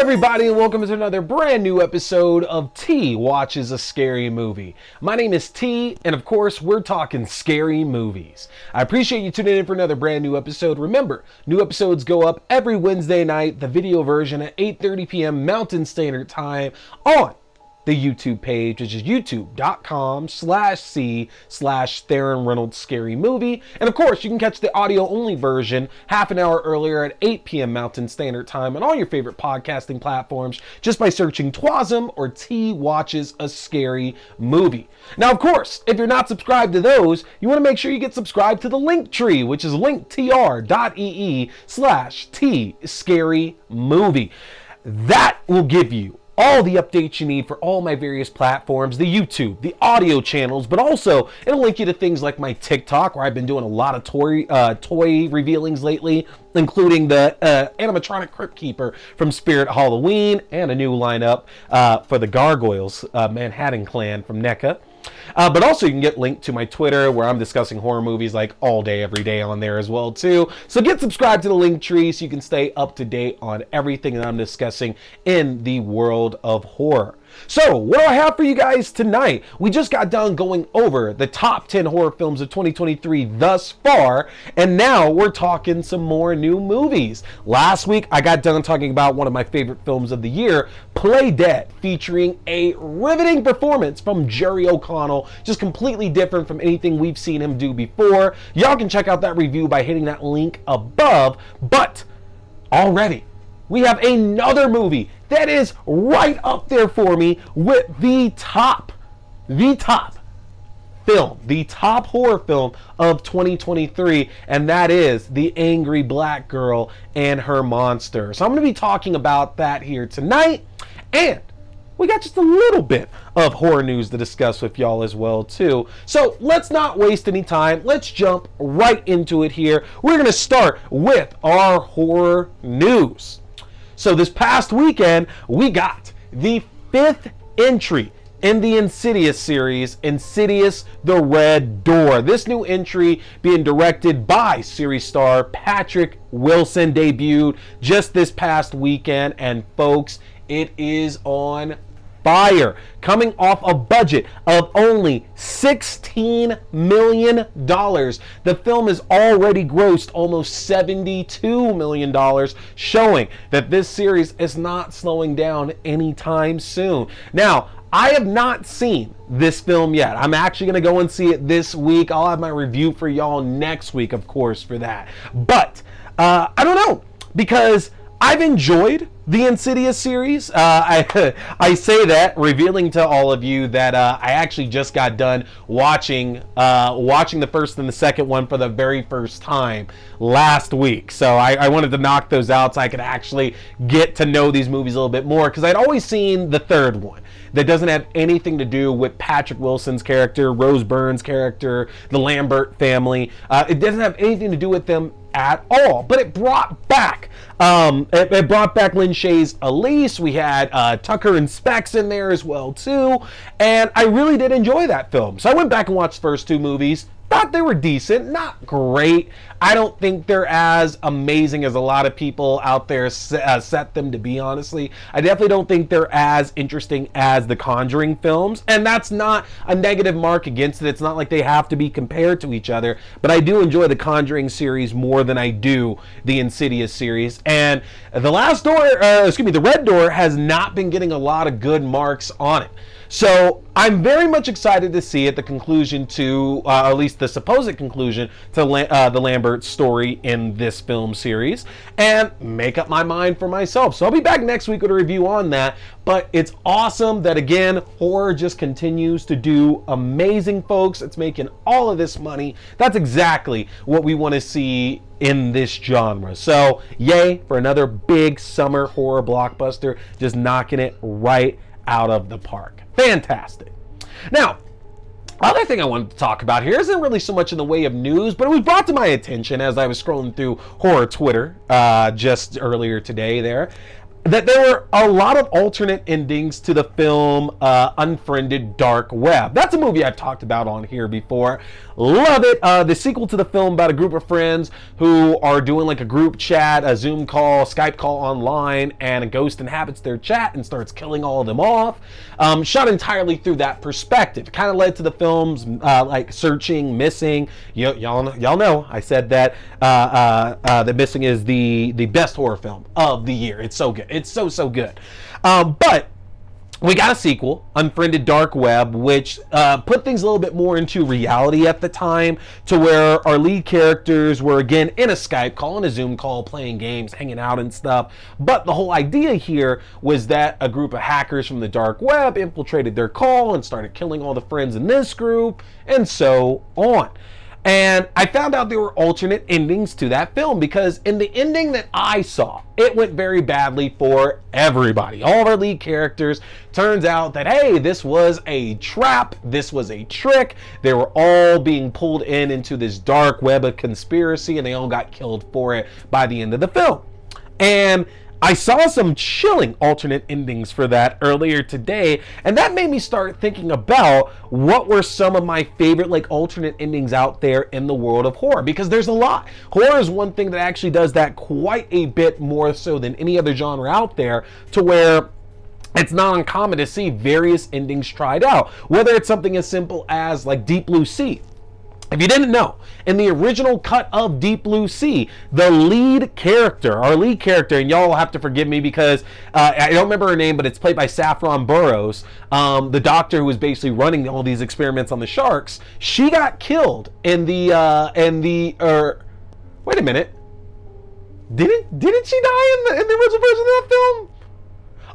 Everybody, and welcome to another brand new episode of T Watches a Scary Movie. My name is T, and of course, we're talking scary movies. I appreciate you tuning in for another brand new episode. Remember, new episodes go up every Wednesday night, the video version at 8:30 p.m. Mountain Standard Time on the YouTube page, which is youtube.com slash C slash Theron Reynolds Scary Movie. And of course, you can catch the audio only version half an hour earlier at 8 p.m. Mountain Standard Time on all your favorite podcasting platforms just by searching Twasm or T Watches a Scary Movie. Now, of course, if you're not subscribed to those, you want to make sure you get subscribed to the link tree, which is linktr.ee slash T Scary Movie. That will give you all the updates you need for all my various platforms, the YouTube, the audio channels, but also it'll link you to things like my TikTok, where I've been doing a lot of toy uh, toy revealings lately, including the uh, animatronic Crypt Keeper from Spirit Halloween and a new lineup uh, for the Gargoyles uh, Manhattan Clan from NECA. Uh, but also you can get linked to my Twitter where I'm discussing horror movies like all day, every day on there as well too. So get subscribed to the link tree so you can stay up to date on everything that I'm discussing in the world of horror. So, what do I have for you guys tonight? We just got done going over the top 10 horror films of 2023 thus far, and now we're talking some more new movies. Last week, I got done talking about one of my favorite films of the year, Play Dead, featuring a riveting performance from Jerry O'Connell, just completely different from anything we've seen him do before. Y'all can check out that review by hitting that link above, but already we have another movie that is right up there for me with the top, the top film, the top horror film of 2023, and that is The Angry Black Girl and Her Monster. So I'm going to be talking about that here tonight, and we got just a little bit of horror news to discuss with y'all as well too. So let's not waste any time. Let's jump right into it here. We're going to start with our horror news. So this past weekend, we got the fifth entry in the Insidious series, Insidious The Red Door. This new entry being directed by series star Patrick Wilson debuted just this past weekend. And folks, it is on fire, coming off a budget of only $16 million. The film has already grossed almost $72 million, showing that this series is not slowing down anytime soon. Now, I have not seen this film yet. I'm actually going to go and see it this week. I'll have my review for y'all next week, of course, for that. But uh, I don't know because I've enjoyed the Insidious series. Uh, I I say that revealing to all of you that uh, I actually just got done watching uh, watching the first and the second one for the very first time last week. So I, I, wanted to knock those out so I could actually get to know these movies a little bit more because I'd always seen the third one that doesn't have anything to do with Patrick Wilson's character, Rose Byrne's character, the Lambert family. Uh, it doesn't have anything to do with them at all. But it brought back, um, it, it brought back Lin Elise. We had uh, Tucker and Specs in there as well too, and I really did enjoy that film. So I went back and watched the first two movies thought they were decent, not great. I don't think they're as amazing as a lot of people out there set, uh, them to be, honestly. I definitely don't think they're as interesting as the Conjuring films, and that's not a negative mark against it. It's not like they have to be compared to each other, but I do enjoy the Conjuring series more than I do the Insidious series. And the last door, uh, excuse me, the Red Door has not been getting a lot of good marks on it. So I'm very much excited to see at the conclusion to, uh, at least the supposed conclusion to uh, the Lambert story in this film series, and make up my mind for myself. So I'll be back next week with a review on that. But it's awesome that again, horror just continues to do amazing, folks. It's making all of this money. That's exactly what we want to see in this genre. So, yay for another big summer horror blockbuster, just knocking it right out of the park. Fantastic. Now, other thing I wanted to talk about here isn't really so much in the way of news, but it was brought to my attention as I was scrolling through horror Twitter uh, just earlier today there. That there were a lot of alternate endings to the film uh, Unfriended Dark Web. That's a movie I've talked about on here before. Love it. Uh, the sequel to the film about a group of friends who are doing like a group chat, a Zoom call, Skype call online, and a ghost inhabits their chat and starts killing all of them off. Um, shot entirely through that perspective. Kind of led to the films uh, like Searching, Missing. Y- y'all, y'all know I said that uh, uh, uh, The Missing is the the best horror film of the year. It's so good. It's so so good. Um, but we got a sequel, Unfriended Dark Web, which uh, put things a little bit more into reality at the time, to where our lead characters were again in a Skype call, a Zoom call, playing games, hanging out and stuff. But the whole idea here was that a group of hackers from the dark web infiltrated their call and started killing all the friends in this group, and so on. And I found out there were alternate endings to that film because in the ending that I saw, it went very badly for everybody. All of our lead characters turns out that, hey, this was a trap, this was a trick. They were all being pulled in into this dark web of conspiracy and they all got killed for it by the end of the film. And I saw some chilling alternate endings for that earlier today, and that made me start thinking about what were some of my favorite like alternate endings out there in the world of horror because there's a lot. Horror is one thing that actually does that quite a bit more so than any other genre out there to where it's not uncommon to see various endings tried out. Whether it's something as simple as like Deep Blue Sea, if you didn't know, in the original cut of Deep Blue Sea, the lead character, our lead character, and y'all will have to forgive me because uh, I don't remember her name, but it's played by Saffron Burrows, um, the doctor who was basically running all these experiments on the sharks. She got killed in the uh, in the er, wait a minute, didn't didn't she die in the in the original version of that film?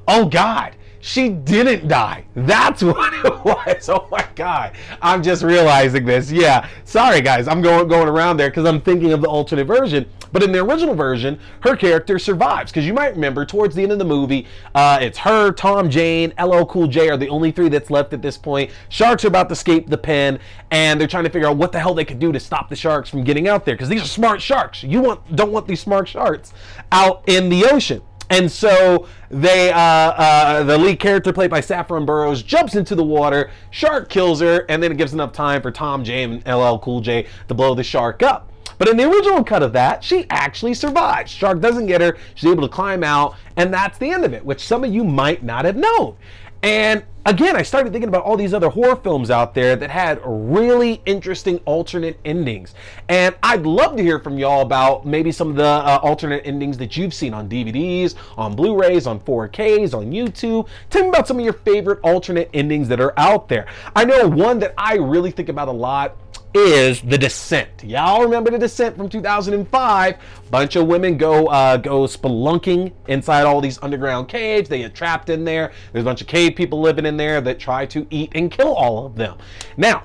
Oh God, she didn't die. That's what it was. Oh my god. I'm just realizing this. Yeah. Sorry guys. I'm going going around there cuz I'm thinking of the alternate version. But in the original version, her character survives because you might remember towards the end of the movie, uh, it's her, Tom Jane, LL Cool J are the only three that's left at this point. Sharks are about to escape the pen, and they're trying to figure out what the hell they could do to stop the sharks from getting out there because these are smart sharks. You want don't want these smart sharks out in the ocean. And so they, uh, uh, the lead character played by Saffron Burrows jumps into the water, shark kills her, and then it gives enough time for Tom J and LL Cool J to blow the shark up. But in the original cut of that, she actually survives. Shark doesn't get her. She's able to climb out, and that's the end of it, which some of you might not have known. And again, I started thinking about all these other horror films out there that had really interesting alternate endings. And I'd love to hear from y'all about maybe some of the uh, alternate endings that you've seen on DVDs, on Blu rays, on 4Ks, on YouTube. Tell me about some of your favorite alternate endings that are out there. I know one that I really think about a lot is The Descent. Y'all remember The Descent from 2005? Bunch of women go uh, go spelunking inside all these underground caves. They get trapped in there. There's a bunch of cave people living in there that try to eat and kill all of them. Now,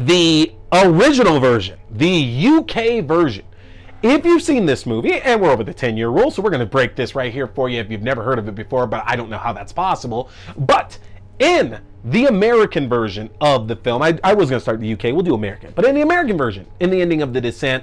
the original version, the UK version, if you've seen this movie, and we're over the 10 year rule, so we're going to break this right here for you if you've never heard of it before, but I don't know how that's possible. But in the American version of the film, I, I was going to start the UK, we'll do American, but in the American version, in the ending of The Descent,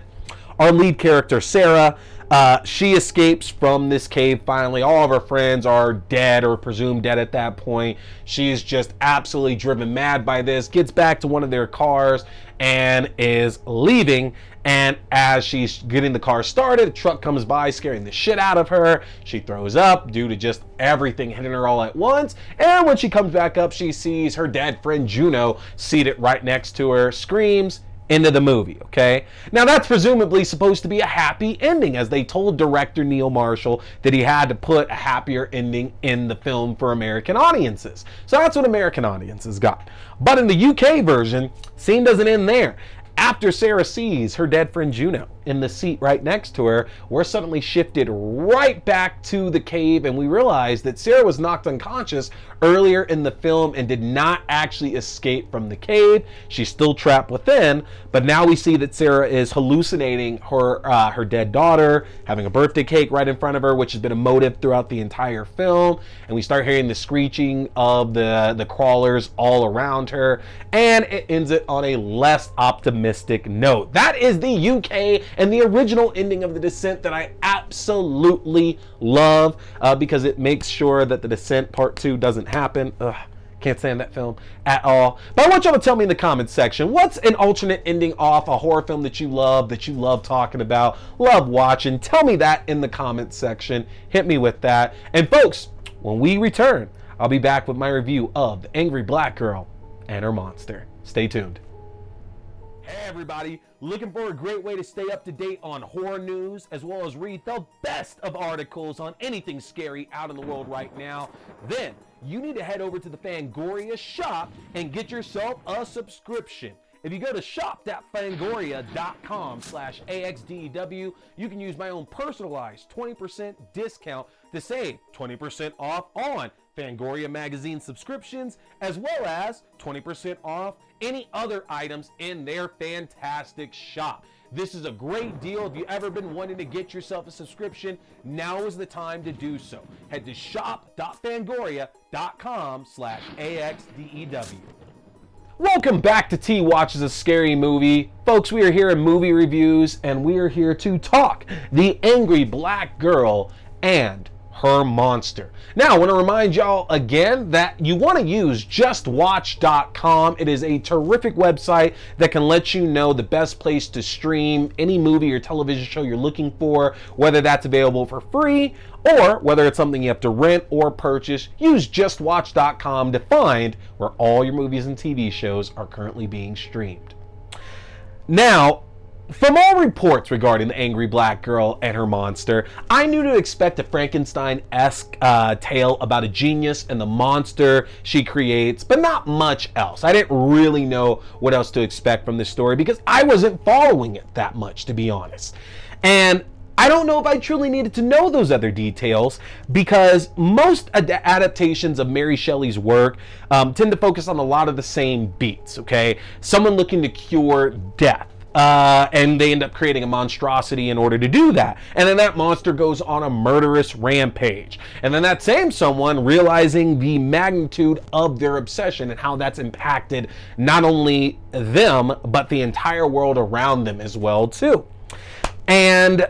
our lead character, Sarah, uh, she escapes from this cave finally. All of her friends are dead or presumed dead at that point. She's just absolutely driven mad by this, gets back to one of their cars and is leaving. And as she's getting the car started, a truck comes by, scaring the shit out of her. She throws up due to just everything hitting her all at once. And when she comes back up, she sees her dead friend Juno seated right next to her, screams, into the movie, okay? Now that's presumably supposed to be a happy ending as they told director Neil Marshall that he had to put a happier ending in the film for American audiences. So that's what American audiences got. But in the UK version, scene doesn't end there. After Sarah sees her dead friend Juno in the seat right next to her, we're suddenly shifted right back to the cave and we realize that Sarah was knocked unconscious earlier in the film and did not actually escape from the cave. She's still trapped within, but now we see that Sarah is hallucinating her uh, her dead daughter, having a birthday cake right in front of her, which has been a motive throughout the entire film. And we start hearing the screeching of the the crawlers all around her, and it ends it on a less optimistic note. That is the UK and the original ending of The Descent that I absolutely love uh, because it makes sure that The Descent Part 2 doesn't happen. Ugh. Can't stand that film at all. But I want y'all to tell me in the comments section what's an alternate ending off a horror film that you love, that you love talking about, love watching. Tell me that in the comments section. Hit me with that. And folks, when we return, I'll be back with my review of The Angry Black Girl and Her Monster. Stay tuned. Hey everybody, looking for a great way to stay up to date on horror news as well as read the best of articles on anything scary out in the world right now? Then you need to head over to the Fangoria shop and get yourself a subscription. If you go to shop.fangoria.com slash AXDEW, you can use my own personalized 20% discount to save 20% off on Fangoria magazine subscriptions, as well as 20% off any other items in their fantastic shop. This is a great deal. If you've ever been wanting to get yourself a subscription, now is the time to do so. Head to shop.fangoria.com slash AXDEW. Welcome back to T Watches a Scary Movie. Folks, we are here in movie reviews and we are here to talk The Angry Black Girl and her monster. Now, I want to remind y'all again that you want to use justwatch.com. It is a terrific website that can let you know the best place to stream any movie or television show you're looking for, whether that's available for free or whether it's something you have to rent or purchase. Use justwatch.com to find where all your movies and TV shows are currently being streamed. Now, from all reports regarding the angry black girl and her monster, I knew to expect a Frankenstein esque uh, tale about a genius and the monster she creates, but not much else. I didn't really know what else to expect from this story because I wasn't following it that much, to be honest. And I don't know if I truly needed to know those other details because most ad- adaptations of Mary Shelley's work um, tend to focus on a lot of the same beats, okay? Someone looking to cure death uh, and they end up creating a monstrosity in order to do that. And then that monster goes on a murderous rampage. And then that same someone realizing the magnitude of their obsession and how that's impacted not only them, but the entire world around them as well, too. And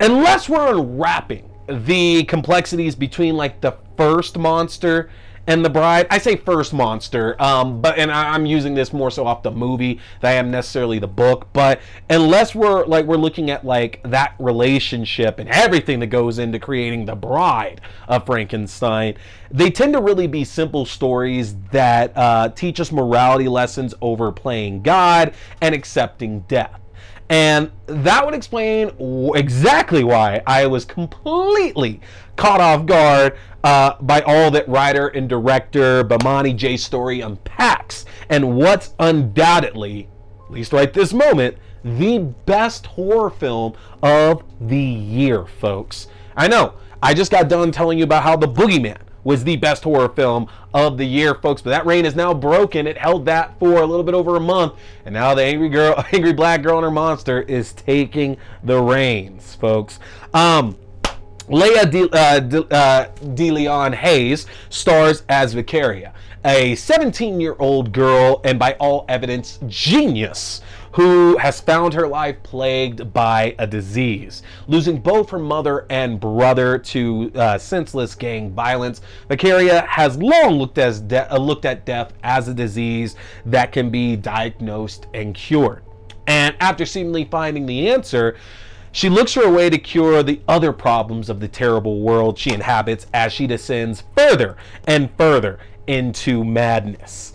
unless we're unwrapping the complexities between like the first monster and the bride i say first monster um, but and I, am using this more so off the movie than i am necessarily the book but unless we're like we're looking at like that relationship and everything that goes into creating the bride of frankenstein they tend to really be simple stories that uh, teach us morality lessons over playing god and accepting death and that would explain exactly why I was completely caught off guard uh, by all that writer and director Bomani J. Story unpacks, and what's undoubtedly, at least right this moment, the best horror film of the year, folks. I know, I just got done telling you about how The Boogeyman was the best horror film of the year, folks. But that reign is now broken. It held that for a little bit over a month, and now the angry girl, angry black girl and her monster is taking the reins, folks. Um, Laya De, uh, De, uh, De Leon Hayes stars as Vicaria, a 17 year old girl and by all evidence genius who has found her life plagued by a disease. Losing both her mother and brother to uh, senseless gang violence, Vicaria has long looked, as de- uh, looked at death as a disease that can be diagnosed and cured. And after seemingly finding the answer, she looks for a way to cure the other problems of the terrible world she inhabits as she descends further and further into madness.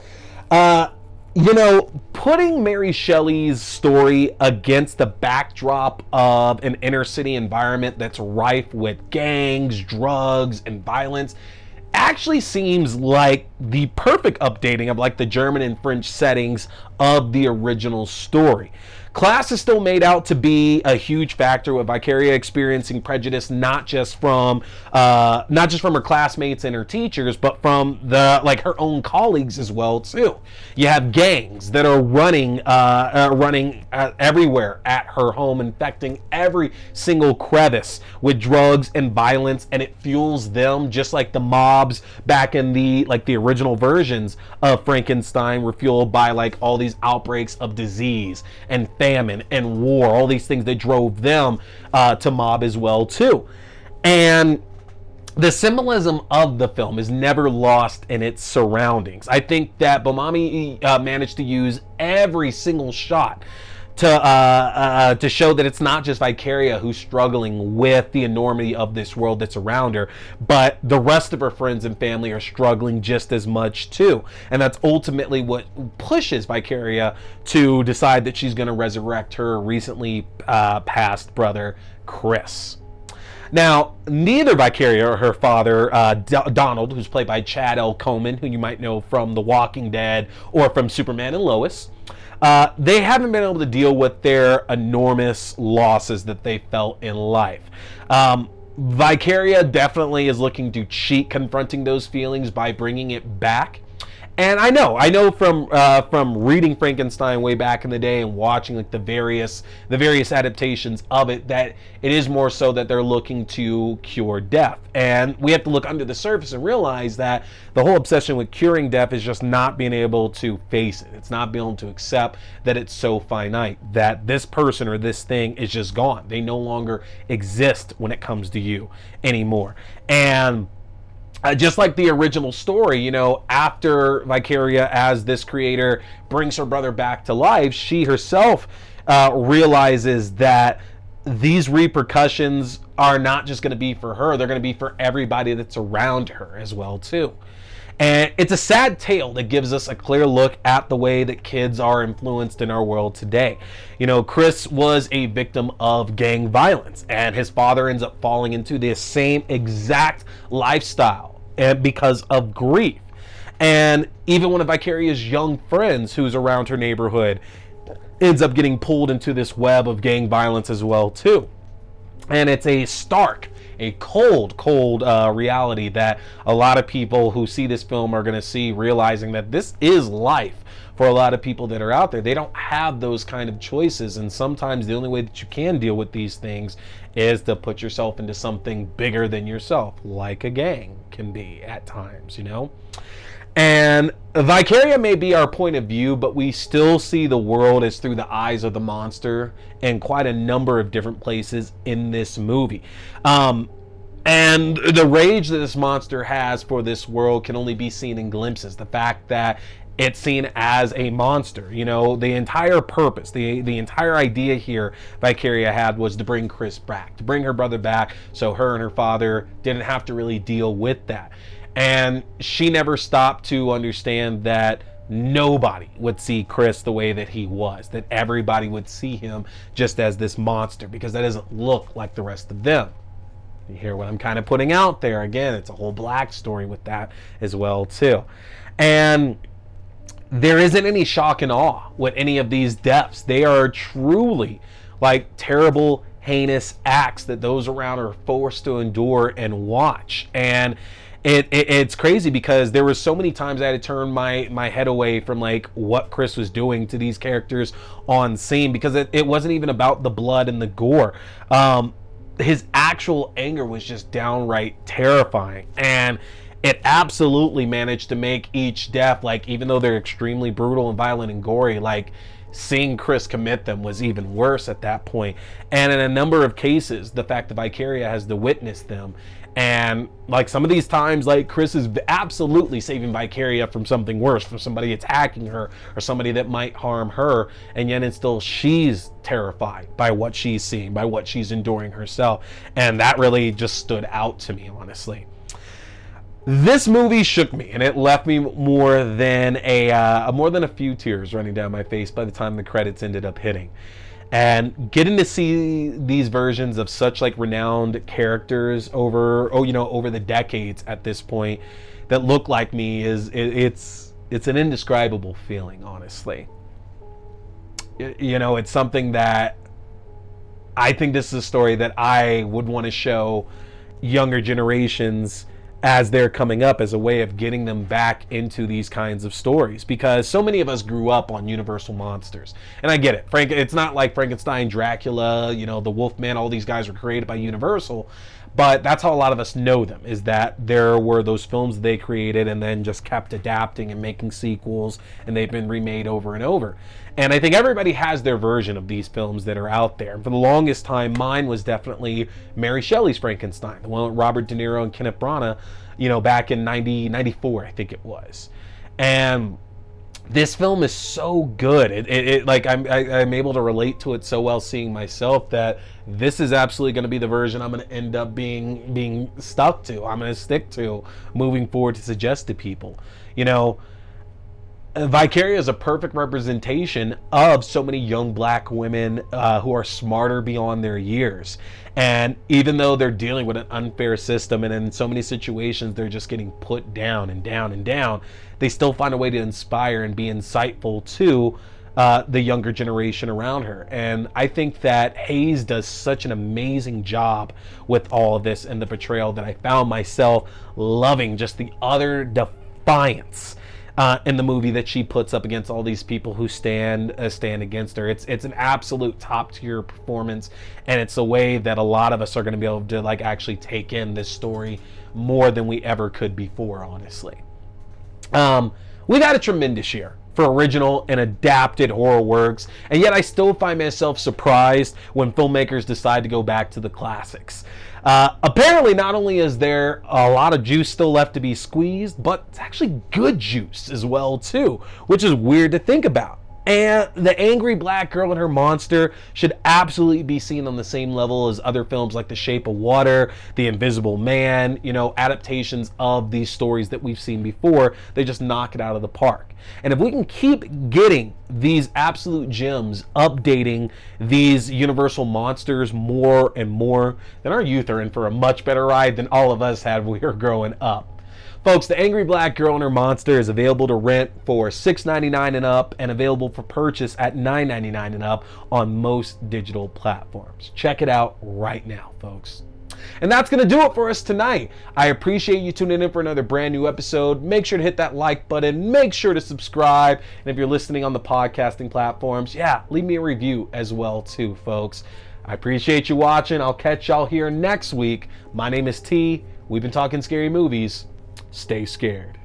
Uh, you know, putting Mary Shelley's story against the backdrop of an inner city environment that's rife with gangs, drugs, and violence actually seems like the perfect updating of like the German and French settings of the original story. Class is still made out to be a huge factor with Vicaria experiencing prejudice not just from uh, not just from her classmates and her teachers, but from the like her own colleagues as well too. You have gangs that are running uh, uh, running uh, everywhere at her home, infecting every single crevice with drugs and violence, and it fuels them just like the mobs back in the like the original versions of Frankenstein were fueled by like all these outbreaks of disease and famine and war, all these things that drove them uh, to mob as well too. And the symbolism of the film is never lost in its surroundings. I think that Bomani uh, managed to use every single shot to uh, uh, to show that it's not just Vicaria who's struggling with the enormity of this world that's around her, but the rest of her friends and family are struggling just as much too. And that's ultimately what pushes Vicaria to decide that she's going to resurrect her recently uh, passed brother Chris. Now, neither Vicaria or her father, uh, D- Donald, who's played by Chad L. Coleman, who you might know from The Walking Dead or from Superman and Lois, uh, they haven't been able to deal with their enormous losses that they felt in life. Um, Vicaria definitely is looking to cheat confronting those feelings by bringing it back and I know, I know from uh, from reading Frankenstein way back in the day and watching like the various the various adaptations of it that it is more so that they're looking to cure death. And we have to look under the surface and realize that the whole obsession with curing death is just not being able to face it. It's not being able to accept that it's so finite, that this person or this thing is just gone. They no longer exist when it comes to you anymore. And uh, just like the original story, you know, after Vicaria, as this creator brings her brother back to life, she herself uh, realizes that these repercussions are not just going to be for her; they're going to be for everybody that's around her as well, too. And it's a sad tale that gives us a clear look at the way that kids are influenced in our world today. You know, Chris was a victim of gang violence, and his father ends up falling into the same exact lifestyle because of grief. And even one of Vicaria's young friends who's around her neighborhood ends up getting pulled into this web of gang violence as well too. And it's a stark, a cold, cold uh, reality that a lot of people who see this film are going to see, realizing that this is life for a lot of people that are out there. They don't have those kind of choices. And sometimes the only way that you can deal with these things is to put yourself into something bigger than yourself, like a gang can be at times, you know? And Vicaria may be our point of view, but we still see the world as through the eyes of the monster in quite a number of different places in this movie. Um, and the rage that this monster has for this world can only be seen in glimpses. The fact that it's seen as a monster. You know, the entire purpose, the the entire idea here Vicaria had was to bring Chris back, to bring her brother back, so her and her father didn't have to really deal with that. And she never stopped to understand that nobody would see Chris the way that he was, that everybody would see him just as this monster, because that doesn't look like the rest of them. You hear what I'm kind of putting out there. Again, it's a whole black story with that as well, too. And there isn't any shock and awe with any of these deaths. They are truly like terrible, heinous acts that those around are forced to endure and watch. And it, it, it's crazy because there were so many times I had to turn my my head away from like what Chris was doing to these characters on scene because it, it wasn't even about the blood and the gore. Um, his actual anger was just downright terrifying and it absolutely managed to make each death like even though they're extremely brutal and violent and gory like seeing chris commit them was even worse at that point. And in a number of cases the fact that vicaria has to witness them. And like some of these times like chris is absolutely saving vicaria from something worse from somebody attacking her or somebody that might harm her. And yet it's still she's terrified by what she's seeing by what she's enduring herself. And that really just stood out to me honestly this movie shook me and it left me more than a uh, more than a few tears running down my face by the time the credits ended up hitting. And getting to see these versions of such like renowned characters over oh you know over the decades at this point that look like me is it, it's it's an indescribable feeling honestly. You know it's something that i think this is a story that i would want to show younger generations as they're coming up as a way of getting them back into these kinds of stories. Because so many of us grew up on universal monsters. And i get it. Frank it's not like frankenstein dracula you know the wolfman all these guys were created by universal but that's how a lot of us know them is that there were those films they created and then just kept adapting and making sequels and they've been remade over and over. And i think everybody has their version of these films that are out there. For the longest time mine was definitely mary shelley's frankenstein the one with robert de niro and kenneth branagh you know back in 90 94 i think it was. And this film is so good. It, it, it like I'm I, am i am able to relate to it so well, seeing myself that this is absolutely going to be the version I'm going to end up being being stuck to. I'm going to stick to moving forward to suggest to people. You know, Vicaria is a perfect representation of so many young black women uh, who are smarter beyond their years. And even though they're dealing with an unfair system and in so many situations they're just getting put down and down and down, they still find a way to inspire and be insightful to uh, the younger generation around her. And I think that Hayes does such an amazing job with all of this and the portrayal that I found myself loving just the utter defiance uh, in the movie that she puts up against all these people who stand uh, stand against her. It's it's an absolute top tier performance, and it's a way that a lot of us are going to be able to like actually take in this story more than we ever could before. Honestly, um, we've had a tremendous year for original and adapted horror works, and yet I still find myself surprised when filmmakers decide to go back to the classics. Uh, apparently, not only is there a lot of juice still left to be squeezed, but it's actually good juice as well too, which is weird to think about. And the angry black girl and her monster should absolutely be seen on the same level as other films like The Shape of Water, The Invisible Man, you know, adaptations of these stories that we've seen before. They just knock it out of the park. And if we can keep getting these absolute gems, updating these universal monsters more and more, then our youth are in for a much better ride than all of us had when we were growing up. Folks, The Angry Black Girl and Her Monster is available to rent for $6.99 and up and available for purchase at $9.99 and up on most digital platforms. Check it out right now, folks. And that's going to do it for us tonight. I appreciate you tuning in for another brand new episode. Make sure to hit that like button. Make sure to subscribe. And if you're listening on the podcasting platforms, yeah, leave me a review as well too, folks. I appreciate you watching. I'll catch y'all here next week. My name is T. We've been talking scary movies stay scared.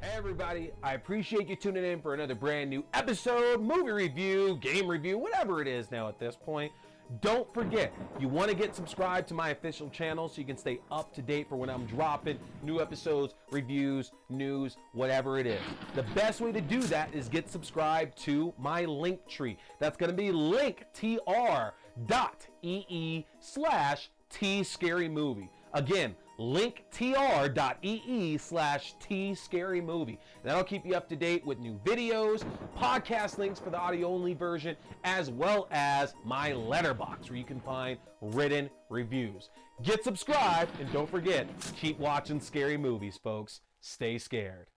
Hey everybody, I appreciate you tuning in for another brand new episode, movie review, game review, whatever it is now at this point. Don't forget, you want to get subscribed to my official channel so you can stay up to date for when I'm dropping new episodes, reviews, news, whatever it is. The best way to do that is get subscribed to my link tree. That's going to be linktr.ee slash tscarymovie. Again, linktr.ee slash T Scary Movie. That'll keep you up to date with new videos, podcast links for the audio only version, as well as my Letterboxd where you can find written reviews. Get subscribed and don't forget, keep watching scary movies, folks. Stay scared.